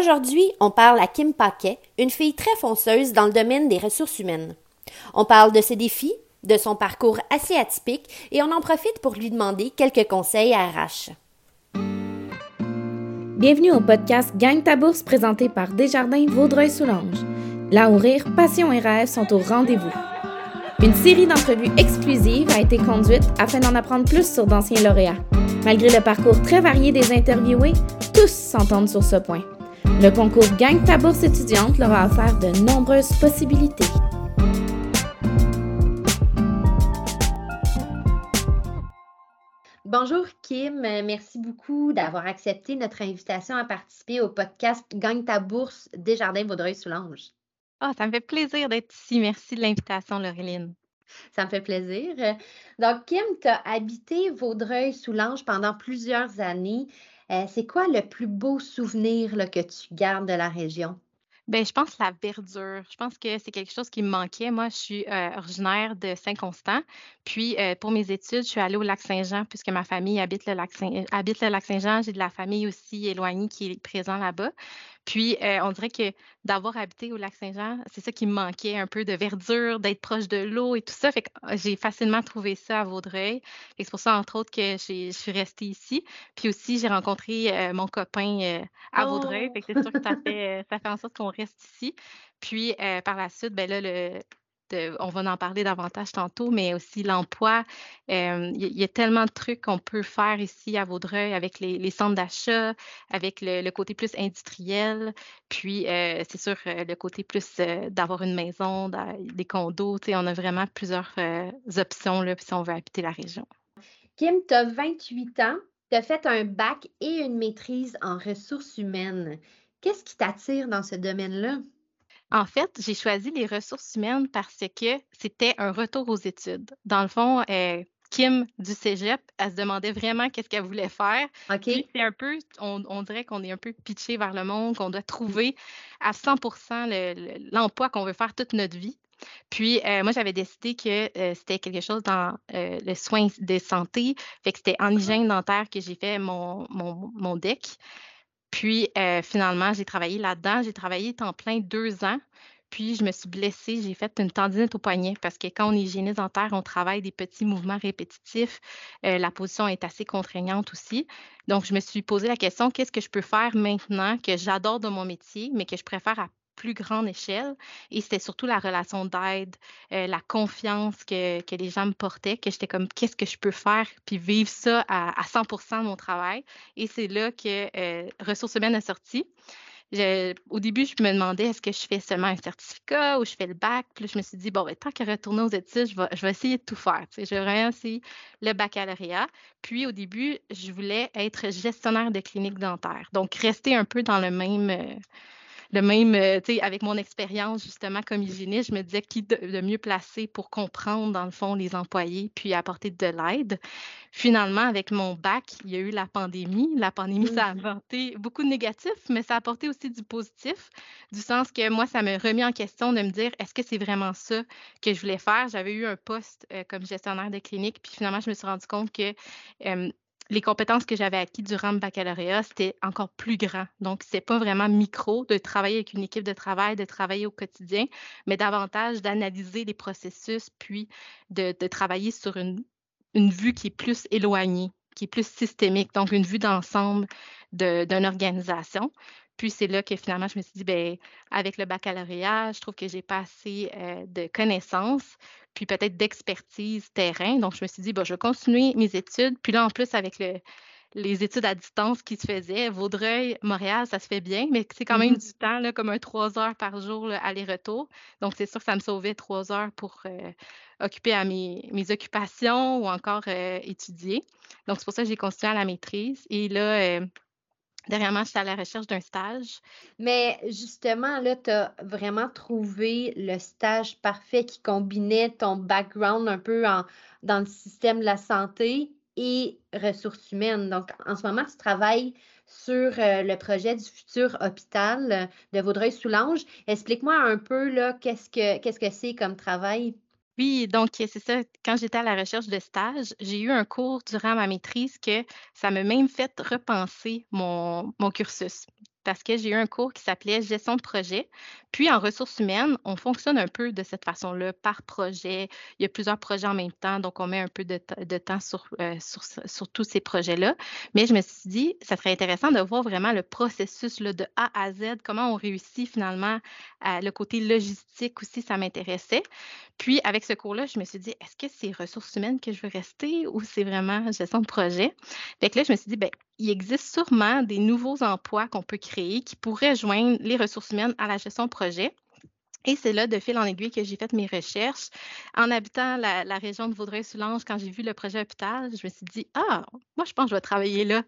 Aujourd'hui, on parle à Kim Paquet, une fille très fonceuse dans le domaine des ressources humaines. On parle de ses défis, de son parcours assez atypique et on en profite pour lui demander quelques conseils à RH. Bienvenue au podcast Gagne ta bourse présenté par Desjardins Vaudreuil-Soulanges. Là où rire, passion et rêve sont au rendez-vous. Une série d'entrevues exclusives a été conduite afin d'en apprendre plus sur d'anciens lauréats. Malgré le parcours très varié des interviewés, tous s'entendent sur ce point. Le concours Gagne ta bourse étudiante leur a offert de nombreuses possibilités. Bonjour Kim, merci beaucoup d'avoir accepté notre invitation à participer au podcast Gagne ta bourse Desjardins Vaudreuil-Soulanges. Ah, ça me fait plaisir d'être ici. Merci de l'invitation, Laureline. Ça me fait plaisir. Donc, Kim, tu as habité Vaudreuil-Soulanges pendant plusieurs années. Euh, c'est quoi le plus beau souvenir que tu gardes de la région? Ben, je pense la verdure. Je pense que c'est quelque chose qui me manquait. Moi, je suis euh, originaire de Saint-Constant. Puis, euh, pour mes études, je suis allée au Lac-Saint-Jean puisque ma famille habite le Lac-Saint-Jean. J'ai de la famille aussi éloignée qui est présente là-bas. Puis, euh, on dirait que d'avoir habité au Lac-Saint-Jean, c'est ça qui me manquait, un peu de verdure, d'être proche de l'eau et tout ça. Fait que ah, j'ai facilement trouvé ça à Vaudreuil. C'est pour ça, entre autres, que je suis restée ici. Puis aussi, j'ai rencontré euh, mon copain euh, à Vaudreuil. Fait que c'est sûr que ça fait, ça fait en sorte qu'on reste ici. Puis, par la suite, ben là, le, on va en parler davantage tantôt, mais aussi l'emploi. Il y, a tellement de trucs qu'on peut faire ici à Vaudreuil avec les, centres d'achat, avec le, côté plus industriel, puis c'est sûr le côté plus d'avoir une maison, des condos. On a vraiment plusieurs options là, si on veut habiter la région. Kim, tu as 28 ans, tu as fait un bac et une maîtrise en ressources humaines. Qu'est-ce qui t'attire dans ce domaine-là? En fait, j'ai choisi les ressources humaines parce que c'était un retour aux études. Dans le fond, euh, Kim du Cégep, elle se demandait vraiment qu'est-ce qu'elle voulait faire. OK. C'est un peu, on, dirait qu'on est un peu pitché vers le monde, qu'on doit trouver à 100 l'emploi qu'on veut faire toute notre vie. Puis, euh, moi, j'avais décidé que euh, c'était quelque chose dans le soin de santé. Fait que c'était en hygiène dentaire que j'ai fait mon, mon, mon DEC. Puis finalement, j'ai travaillé là-dedans. J'ai travaillé temps plein deux ans. Puis je me suis blessée, j'ai fait une tendinite au poignet parce que quand on est hygiéniste dentaire, on travaille des petits mouvements répétitifs. La position est assez contraignante aussi. Donc, je me suis posé la question, qu'est-ce que je peux faire maintenant que j'adore de mon métier, mais que je préfère à plus grande échelle. Et c'était surtout la relation d'aide, euh, la confiance que, que, les gens me portaient, que j'étais comme, qu'est-ce que je peux faire, puis vivre ça à, à 100 de mon travail. Et c'est là que euh, Ressources humaines a sorti. au début, je me demandais est-ce que je fais seulement un certificat ou je fais le bac? Puis là, je me suis dit, bon, ben, tant qu'à retourner aux études, je vais, je vais essayer de tout faire. Tu sais, je vais essayer le baccalauréat. Puis au début, je voulais être gestionnaire de clinique dentaire. Donc, rester un peu dans le même. Euh, le même, euh, tu sais, avec mon expérience justement comme hygiéniste, je me disais qui de, mieux placé pour comprendre dans le fond les employés puis apporter de l'aide. Finalement, avec mon bac, il y a eu la pandémie. La pandémie, ça a apporté beaucoup de négatifs, mais ça a apporté aussi du positif, du sens que moi, ça m'a remis en question de me dire est-ce que c'est vraiment ça que je voulais faire? J'avais eu un poste euh, comme gestionnaire de clinique, puis finalement, je me suis rendu compte que les compétences que j'avais acquises durant le baccalauréat, c'était encore plus grand. Donc, c'est pas vraiment micro de travailler avec une équipe de travail, de travailler au quotidien, mais davantage d'analyser les processus, puis de, travailler sur une, vue qui est plus éloignée, qui est plus systémique, donc une vue d'ensemble d'une organisation. Puis c'est là que finalement, je me suis dit, ben, avec le baccalauréat, je trouve que j'ai pas assez euh, de connaissances, puis peut-être d'expertise terrain. Donc, je me suis dit, bon, je vais continuer mes études. Puis là, en plus, avec les études à distance qui se faisaient, Vaudreuil, Montréal, ça se fait bien, mais c'est quand même mmh du temps, là, comme un trois heures par jour aller-retour. Donc, c'est sûr que ça me sauvait trois heures pour euh, occuper à mes, occupations ou encore euh, étudier. Donc, c'est pour ça que j'ai continué à la maîtrise. Et là, Derrière moi, j'étais à la recherche d'un stage. Mais justement, là, tu as vraiment trouvé le stage parfait qui combinait ton background un peu dans le système de la santé et ressources humaines. Donc, en ce moment, tu travailles sur euh, le projet du futur hôpital de Vaudreuil-Soulanges. Explique-moi un peu, là, qu'est-ce que qu'est-ce que c'est comme travail? Oui, donc c'est ça. Quand j'étais à la recherche de stage, j'ai eu un cours durant ma maîtrise que ça m'a même fait repenser mon, mon cursus. Parce que j'ai eu un cours qui s'appelait gestion de projet. Puis en ressources humaines, on fonctionne un peu de cette façon-là, par projet. Il y a plusieurs projets en même temps, donc on met un peu de, temps sur, euh, sur, tous ces projets-là. Mais je me suis dit, ça serait intéressant de voir vraiment le processus de A à Z, comment on réussit finalement à, le côté logistique aussi, ça m'intéressait. Puis avec ce cours-là, je me suis dit, est-ce que c'est ressources humaines que je veux rester ou c'est vraiment gestion de projet? Fait que là, je me suis dit, ben il existe sûrement des nouveaux emplois qu'on peut créer qui pourraient joindre les ressources humaines à la gestion de projet. Et c'est là, de fil en aiguille, que j'ai fait mes recherches. En habitant la, région de Vaudreuil-Soulanges, quand j'ai vu le projet hôpital, je me suis dit, ah, moi, je pense que je vais travailler là.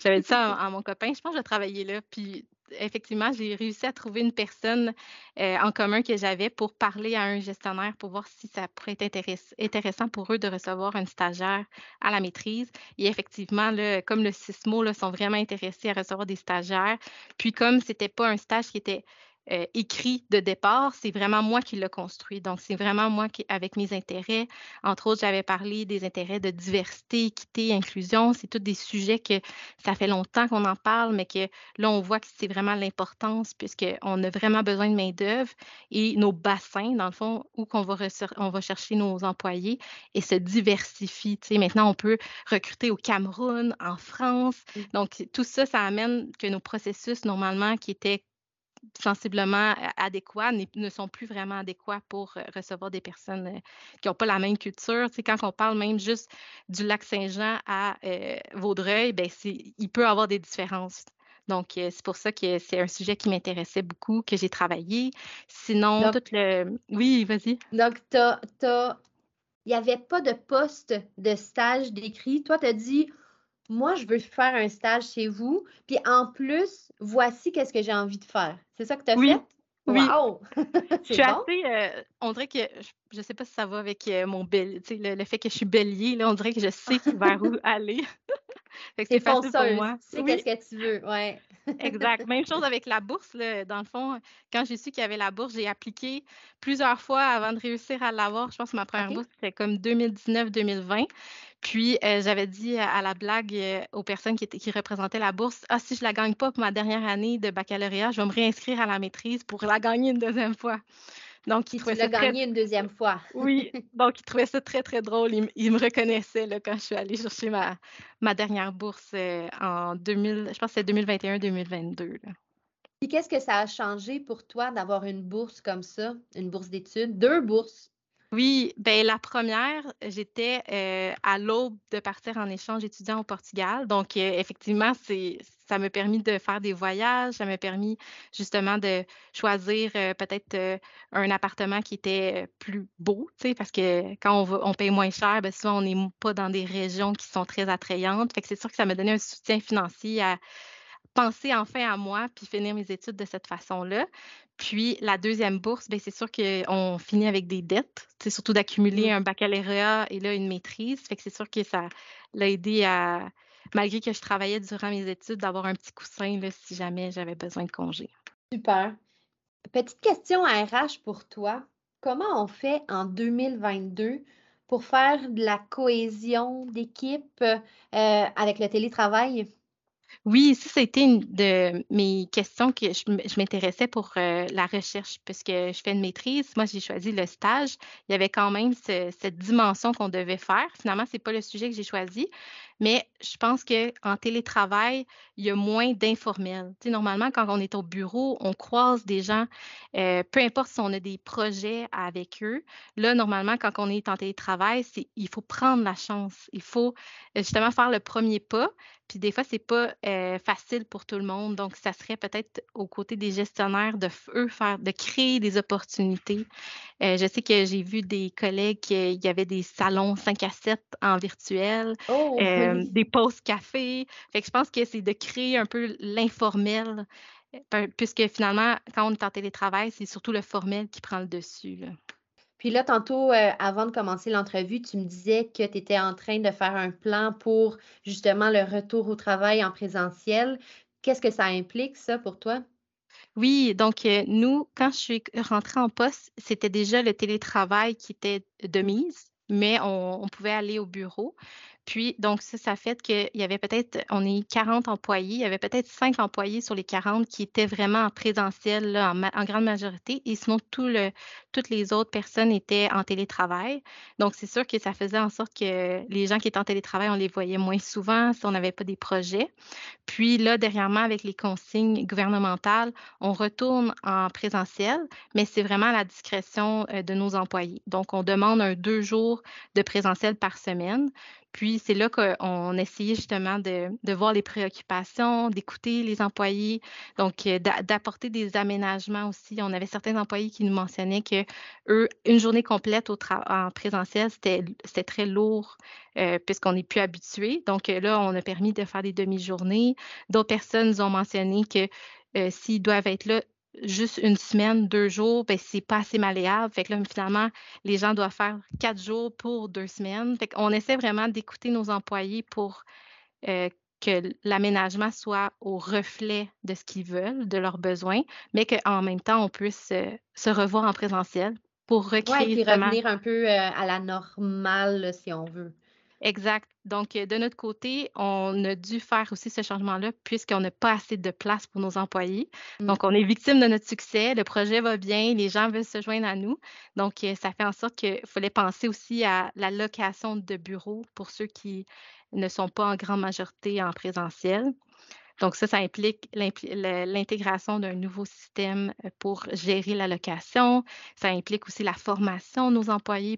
J'avais dit ça à, mon copain, je pense que je vais travailler là. Puis effectivement, j'ai réussi à trouver une personne euh, en commun que j'avais pour parler à un gestionnaire pour voir si ça pourrait être intéressant pour eux de recevoir un stagiaire à la maîtrise. Et effectivement, comme le CISMO là, sont vraiment intéressés à recevoir des stagiaires, puis comme ce n'était pas un stage qui était euh, écrit de départ, c'est vraiment moi qui l'ai construit. Donc, c'est vraiment moi qui, avec mes intérêts. Entre autres, j'avais parlé des intérêts de diversité, équité, inclusion. C'est tous des sujets que ça fait longtemps qu'on en parle, mais que là, on voit que c'est vraiment l'importance puisqu'on a vraiment besoin de main-d'œuvre et nos bassins, dans le fond, où qu'on va, on va chercher nos employés et se diversifient. Tu sais, maintenant, on peut recruter au Cameroun, en France. Mmh. Donc, tout ça, ça amène que nos processus, normalement, qui étaient sensiblement adéquats ne sont plus vraiment adéquats pour recevoir des personnes qui n'ont pas la même culture. Tu quand on parle même juste du lac Saint-Jean à Vaudreuil, ben il peut y avoir des différences. Donc, c'est pour ça que c'est un sujet qui m'intéressait beaucoup, que j'ai travaillé. Sinon, tout le... Oui, vas-y. Donc, il n'y avait pas de poste de stage décrit. Toi, tu as dit, moi, je veux faire un stage chez vous. Puis en plus, voici qu'est-ce que j'ai envie de faire. C'est ça que tu as oui. fait? Oui. Wow! je suis assez. Euh, on dirait que je ne sais pas si ça va avec euh, mon bélier, le, le, fait que je suis bélier, là, on dirait que je sais vers où aller. c'est facile pour moi. Tu sais qu'est-ce que tu veux, ouais. Exact. Même chose avec la bourse, là, dans le fond, quand j'ai su qu'il y avait la bourse, j'ai appliqué plusieurs fois avant de réussir à l'avoir. Je pense que ma première bourse, c'était comme 2019-2020. Puis, euh, j'avais dit à la blague euh, aux personnes qui, qui représentaient la bourse, ah, si je la gagne pas pour ma dernière année de baccalauréat, je vais me réinscrire à la maîtrise pour la gagner une deuxième fois. Donc, il trouvait ça gagné une deuxième fois. oui, donc il trouvait ça très, très drôle. Il, me reconnaissait là, quand je suis allée chercher ma, ma dernière bourse euh, en 2000, je pense que c'est 2021-2022. Puis qu'est-ce que ça a changé pour toi d'avoir une bourse comme ça, une bourse d'études, deux bourses? Oui, ben la première, j'étais euh, à l'aube de partir en échange étudiant au Portugal. Donc, euh, effectivement, ça m'a permis de faire des voyages, ça m'a permis justement de choisir euh, peut-être un appartement qui était plus beau, parce que quand on, on paye moins cher, ben souvent on n'est pas dans des régions qui sont très attrayantes. Fait que c'est sûr que ça m'a donné un soutien financier à penser enfin à moi puis finir mes études de cette façon-là. Puis la deuxième bourse, ben, c'est sûr qu'on finit avec des dettes. C'est surtout d'accumuler un baccalauréat et là une maîtrise. Fait que c'est sûr que ça l'a aidé à, malgré que je travaillais durant mes études, d'avoir un petit coussin là, si jamais j'avais besoin de congé. Super. Petite question à RH pour toi. Comment on fait en 2022 pour faire de la cohésion d'équipe euh, avec le télétravail? Oui, ça, c'était une de mes questions que je m'intéressais pour euh, la recherche, puisque je fais une maîtrise. Moi, j'ai choisi le stage. Il y avait quand même cette dimension qu'on devait faire. Finalement, ce n'est pas le sujet que j'ai choisi, mais je pense qu'en télétravail, il y a moins d'informels. Tu sais, normalement, quand on est au bureau, on croise des gens, euh, peu importe si on a des projets avec eux. Là, normalement, quand on est en télétravail, c'est, il faut prendre la chance. Il faut euh, justement faire le premier pas. Puis des fois, c'est pas euh, facile pour tout le monde. Donc, ça serait peut-être aux côtés des gestionnaires de eux faire, de créer des opportunités. je sais que j'ai vu des collègues qu'il y avait des salons 5 à 7 en virtuel. Oh, euh, des pauses café. Fait que je pense que c'est de créer un peu l'informel, euh, puisque finalement, quand on est en télétravail, c'est surtout le formel qui prend le dessus. Puis là, tantôt, euh, avant de commencer l'entrevue, tu me disais que tu étais en train de faire un plan pour justement le retour au travail en présentiel. Qu'est-ce que ça implique, ça, pour toi? Oui, donc nous, quand je suis rentrée en poste, c'était déjà le télétravail qui était de mise, mais on pouvait aller au bureau. Puis, donc, ça, fait qu'il y avait peut-être, on est 40 employés, il y avait peut-être 5 employés sur les 40 qui étaient vraiment en présentiel en, grande majorité, et sinon, tout toutes les autres personnes étaient en télétravail. Donc, c'est sûr que ça faisait en sorte que les gens qui étaient en télétravail, on les voyait moins souvent si on n'avait pas des projets. Puis là, dernièrement, avec les consignes gouvernementales, on retourne en présentiel, mais c'est vraiment à la discrétion euh, de nos employés. Donc, on demande un deux jours de présentiel par semaine. Puis c'est là qu'on essayait justement de, voir les préoccupations, d'écouter les employés, donc euh, d'apporter des aménagements aussi. On avait certains employés qui nous mentionnaient que eux, une journée complète en présentiel, c'était très lourd euh, puisqu'on n'est plus habitué. Donc euh, là, on a permis de faire des demi-journées. D'autres personnes nous ont mentionné que s'ils doivent être là juste une semaine, deux jours, ben, c'est pas assez malléable. Fait que là, finalement, les gens doivent faire quatre jours pour deux semaines. Fait qu'on essaie vraiment d'écouter nos employés pour euh, que l'aménagement soit au reflet de ce qu'ils veulent, de leurs besoins, mais qu'en même temps, on puisse euh, se revoir en présentiel pour recréer. Oui, et revenir un peu euh, à la normale, si on veut. Exact. Donc, euh, de notre côté, on a dû faire aussi ce changement-là puisqu'on n'a pas assez de place pour nos employés. Mmh. Donc, on est victime de notre succès. Le projet va bien, les gens veulent se joindre à nous. Donc, euh, ça fait en sorte qu'il fallait penser aussi à la location de bureaux pour ceux qui ne sont pas en grande majorité en présentiel. Donc, ça, ça implique l'intégration d'un nouveau système euh, pour gérer la location. Ça implique aussi la formation de nos employés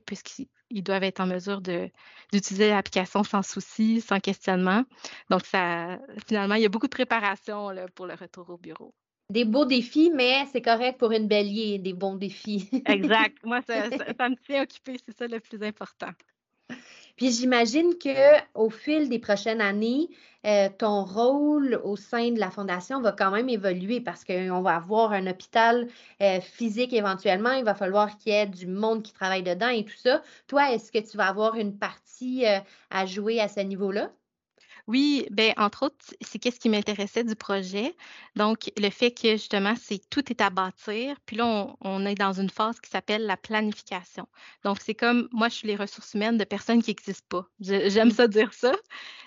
puisqu'ils doivent être en mesure d'utiliser l'application sans souci, sans questionnement. Donc, ça, finalement, il y a beaucoup de préparation pour le retour au bureau. Des beaux défis, mais c'est correct pour une bélier, des bons défis. exact. Moi, ça, ça me tient occupé, c'est ça le plus important. Puis j'imagine que au fil des prochaines années, euh, ton rôle au sein de la fondation va quand même évoluer parce qu'on va avoir un hôpital euh, physique éventuellement. Il va falloir qu'il y ait du monde qui travaille dedans et tout ça. Toi, est-ce que tu vas avoir une partie euh, à jouer à ce niveau-là? Oui, ben entre autres, c'est qu'est-ce qui m'intéressait du projet? Donc, le fait que justement, c'est tout est à bâtir. Puis là, on, est dans une phase qui s'appelle la planification. Donc, c'est comme moi, je suis les ressources humaines de personnes qui n'existent pas. J'aime ça dire ça.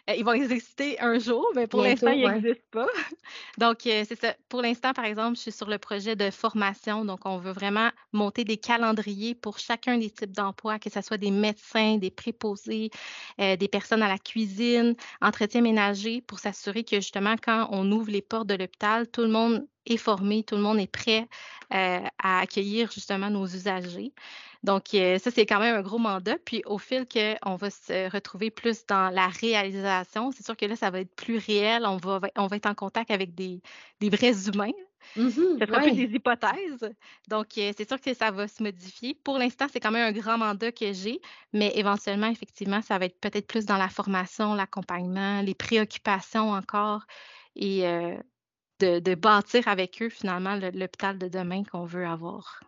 Euh, ils vont exister un jour, mais pour l'instant, ils n'existent pas. Donc, euh, c'est ça. Pour l'instant, par exemple, je suis sur le projet de formation. Donc, on veut vraiment monter des calendriers pour chacun des types d'emplois, que ce soit des médecins, des préposés, euh, des personnes à la cuisine, entretien ménager, pour s'assurer que justement, quand on ouvre les portes de l'hôpital, tout le monde est formé, tout le monde est prêt à accueillir justement nos usagers. Donc, euh, ça, c'est quand même un gros mandat. Puis, au fil qu'on va se retrouver plus dans la réalisation, c'est sûr que là, ça va être plus réel. On va, on va être en contact avec des, vrais humains. Mmh ce sera plus des hypothèses. Donc, euh, c'est sûr que ça va se modifier. Pour l'instant, c'est quand même un grand mandat que j'ai, mais éventuellement, effectivement, ça va être peut-être plus dans la formation, l'accompagnement, les préoccupations encore et euh, de, de, bâtir avec eux, finalement, l'hôpital de demain qu'on veut avoir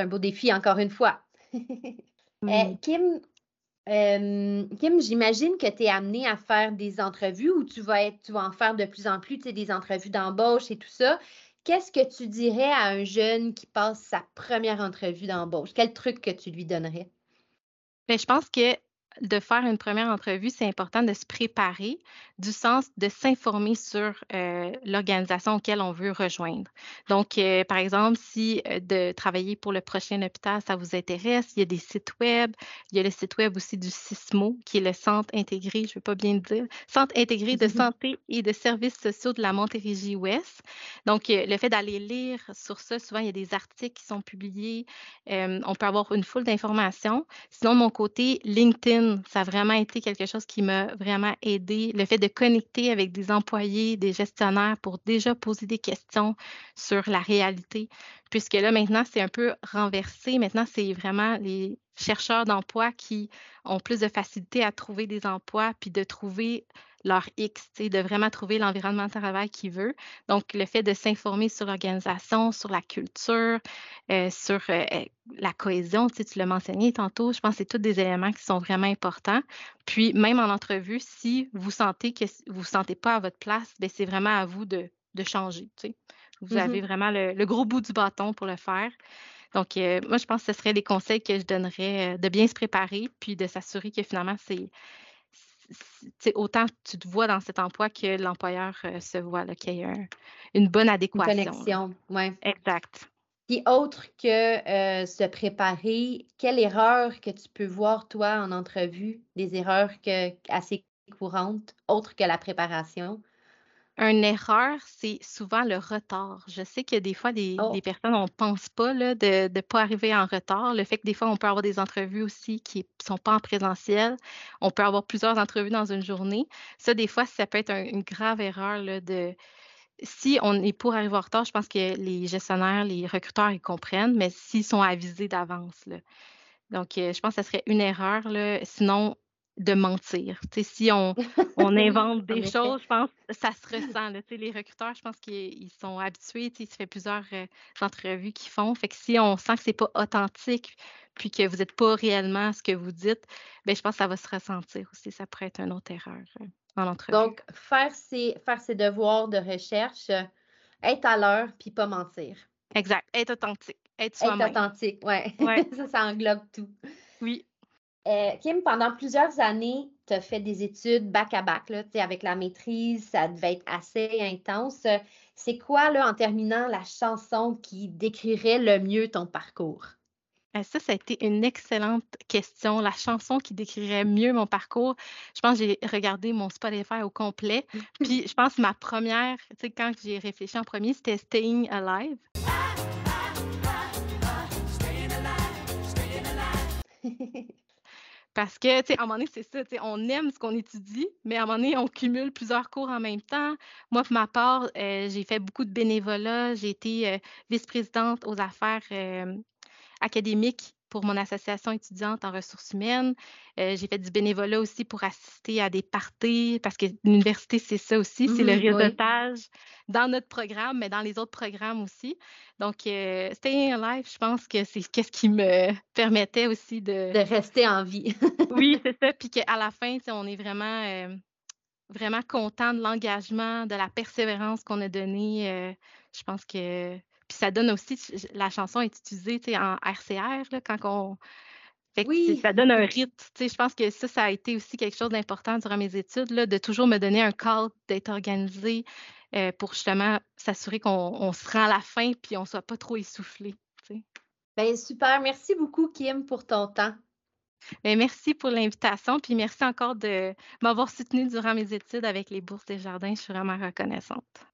un beau défi, encore une fois. Eh, Kim, Kim, j'imagine que tu es amenée à faire des entrevues ou tu vas, être, tu vas en faire de plus en plus, tu sais, des entrevues d'embauche et tout ça. Qu'est-ce que tu dirais à un jeune qui passe sa première entrevue d'embauche? Quel truc que tu lui donnerais? Bien, je pense que de faire une première entrevue, c'est important de se préparer, du sens de s'informer sur euh, l'organisation auquel on veut rejoindre. Donc, euh, par exemple, si euh, de travailler pour le prochain hôpital, ça vous intéresse, il y a des sites web, il y a le site web aussi du CISMO, qui est le Centre intégré, je ne vais pas bien le dire, Centre intégré de santé et de services sociaux de la Montérégie-Ouest. Donc, le fait d'aller lire sur ça, souvent, il y a des articles qui sont publiés, on peut avoir une foule d'informations. Sinon, de mon côté, LinkedIn, ça a vraiment été quelque chose qui m'a vraiment aidé. Le fait de connecter avec des employés, des gestionnaires pour déjà poser des questions sur la réalité, puisque là, maintenant, c'est un peu renversé. Maintenant, c'est vraiment les chercheurs d'emploi qui ont plus de facilité à trouver des emplois, puis de trouver leur X, de vraiment trouver l'environnement de travail qu'ils veulent. Donc, le fait de s'informer sur l'organisation, sur la culture, euh, sur euh, euh, la cohésion, tu l'as mentionné tantôt, je pense que c'est tous des éléments qui sont vraiment importants. Puis, même en entrevue, si vous sentez que vous ne vous sentez pas à votre place, ben, c'est vraiment à vous de, changer. Vous mmh avez vraiment le, gros bout du bâton pour le faire. Donc, moi, je pense que ce serait les conseils que je donnerais de bien se préparer, puis de s'assurer que finalement, c'est autant tu te vois dans cet emploi que l'employeur euh, se voit, qu'il y ait une bonne adéquation. Une connexion, oui. Exact. Puis autre que euh, se préparer, quelle erreur que tu peux voir, toi, en entrevue, des erreurs que, assez courantes, autres que la préparation? Une erreur, c'est souvent le retard. Je sais que des fois, des, oh. personnes, on ne pense pas là, de ne pas arriver en retard. Le fait que des fois, on peut avoir des entrevues aussi qui ne sont pas en présentiel. On peut avoir plusieurs entrevues dans une journée. Ça, des fois, ça peut être une grave erreur là, de, si on est pour arriver en retard, je pense que les gestionnaires, les recruteurs, ils comprennent, mais s'ils sont avisés d'avance. Donc, euh, je pense que ce serait une erreur. Là. Sinon, de mentir. si on, on invente des choses, je pense que ça se ressent. Les recruteurs, je pense qu'ils sont habitués. Ça fait plusieurs euh, entrevues qu'ils font. Fait que si on sent que ce n'est pas authentique, puis que vous n'êtes pas réellement ce que vous dites, bien, je pense que ça va se ressentir aussi. Ça pourrait être une autre erreur. Euh. Donc, faire ses, faire ses devoirs de recherche, être à l'heure, puis pas mentir. Exact. Être authentique. Être soi-même. Être authentique, oui. Ouais. ça, ça englobe tout. Oui. Euh, Kim, pendant plusieurs années, tu as fait des études back-à-back, là, avec la maîtrise, ça devait être assez intense. C'est quoi, là, en terminant, la chanson qui décrirait le mieux ton parcours? Euh, ça, ça a été une excellente question. La chanson qui décrirait mieux mon parcours, je pense que j'ai regardé mon Spotify au complet. Puis je pense que ma première, tu sais, quand j'ai réfléchi en premier, c'était Staying Alive. Parce que, tu sais, à un moment donné, c'est ça, tu sais, on aime ce qu'on étudie, mais à un moment donné, on cumule plusieurs cours en même temps. Moi, pour ma part, euh, j'ai fait beaucoup de bénévolat. J'ai été euh, vice-présidente aux affaires académique pour mon association étudiante en ressources humaines. Euh, j'ai fait du bénévolat aussi pour assister à des parties, parce que l'université, c'est ça aussi, c'est le mmh réseautage dans notre programme, mais dans les autres programmes aussi. Donc, euh, Staying Alive, je pense que c'est ce qui me permettait aussi de... De rester en vie. oui, c'est ça. Puis qu'à la fin, on est vraiment, euh, vraiment content de l'engagement, de la persévérance qu'on a donnée. je pense que puis ça donne aussi, la chanson est utilisée en RCR là, quand on. Fait oui. Ça donne un rythme. Je pense que ça, ça a été aussi quelque chose d'important durant mes études, là, de toujours me donner un cadre, d'être organisé euh, pour justement s'assurer qu'on se rend à la fin puis on ne soit pas trop essoufflé. Bien, super. Merci beaucoup, Kim, pour ton temps. Bien, merci pour l'invitation, puis merci encore de m'avoir soutenue durant mes études avec les bourses des jardins. Je suis vraiment reconnaissante.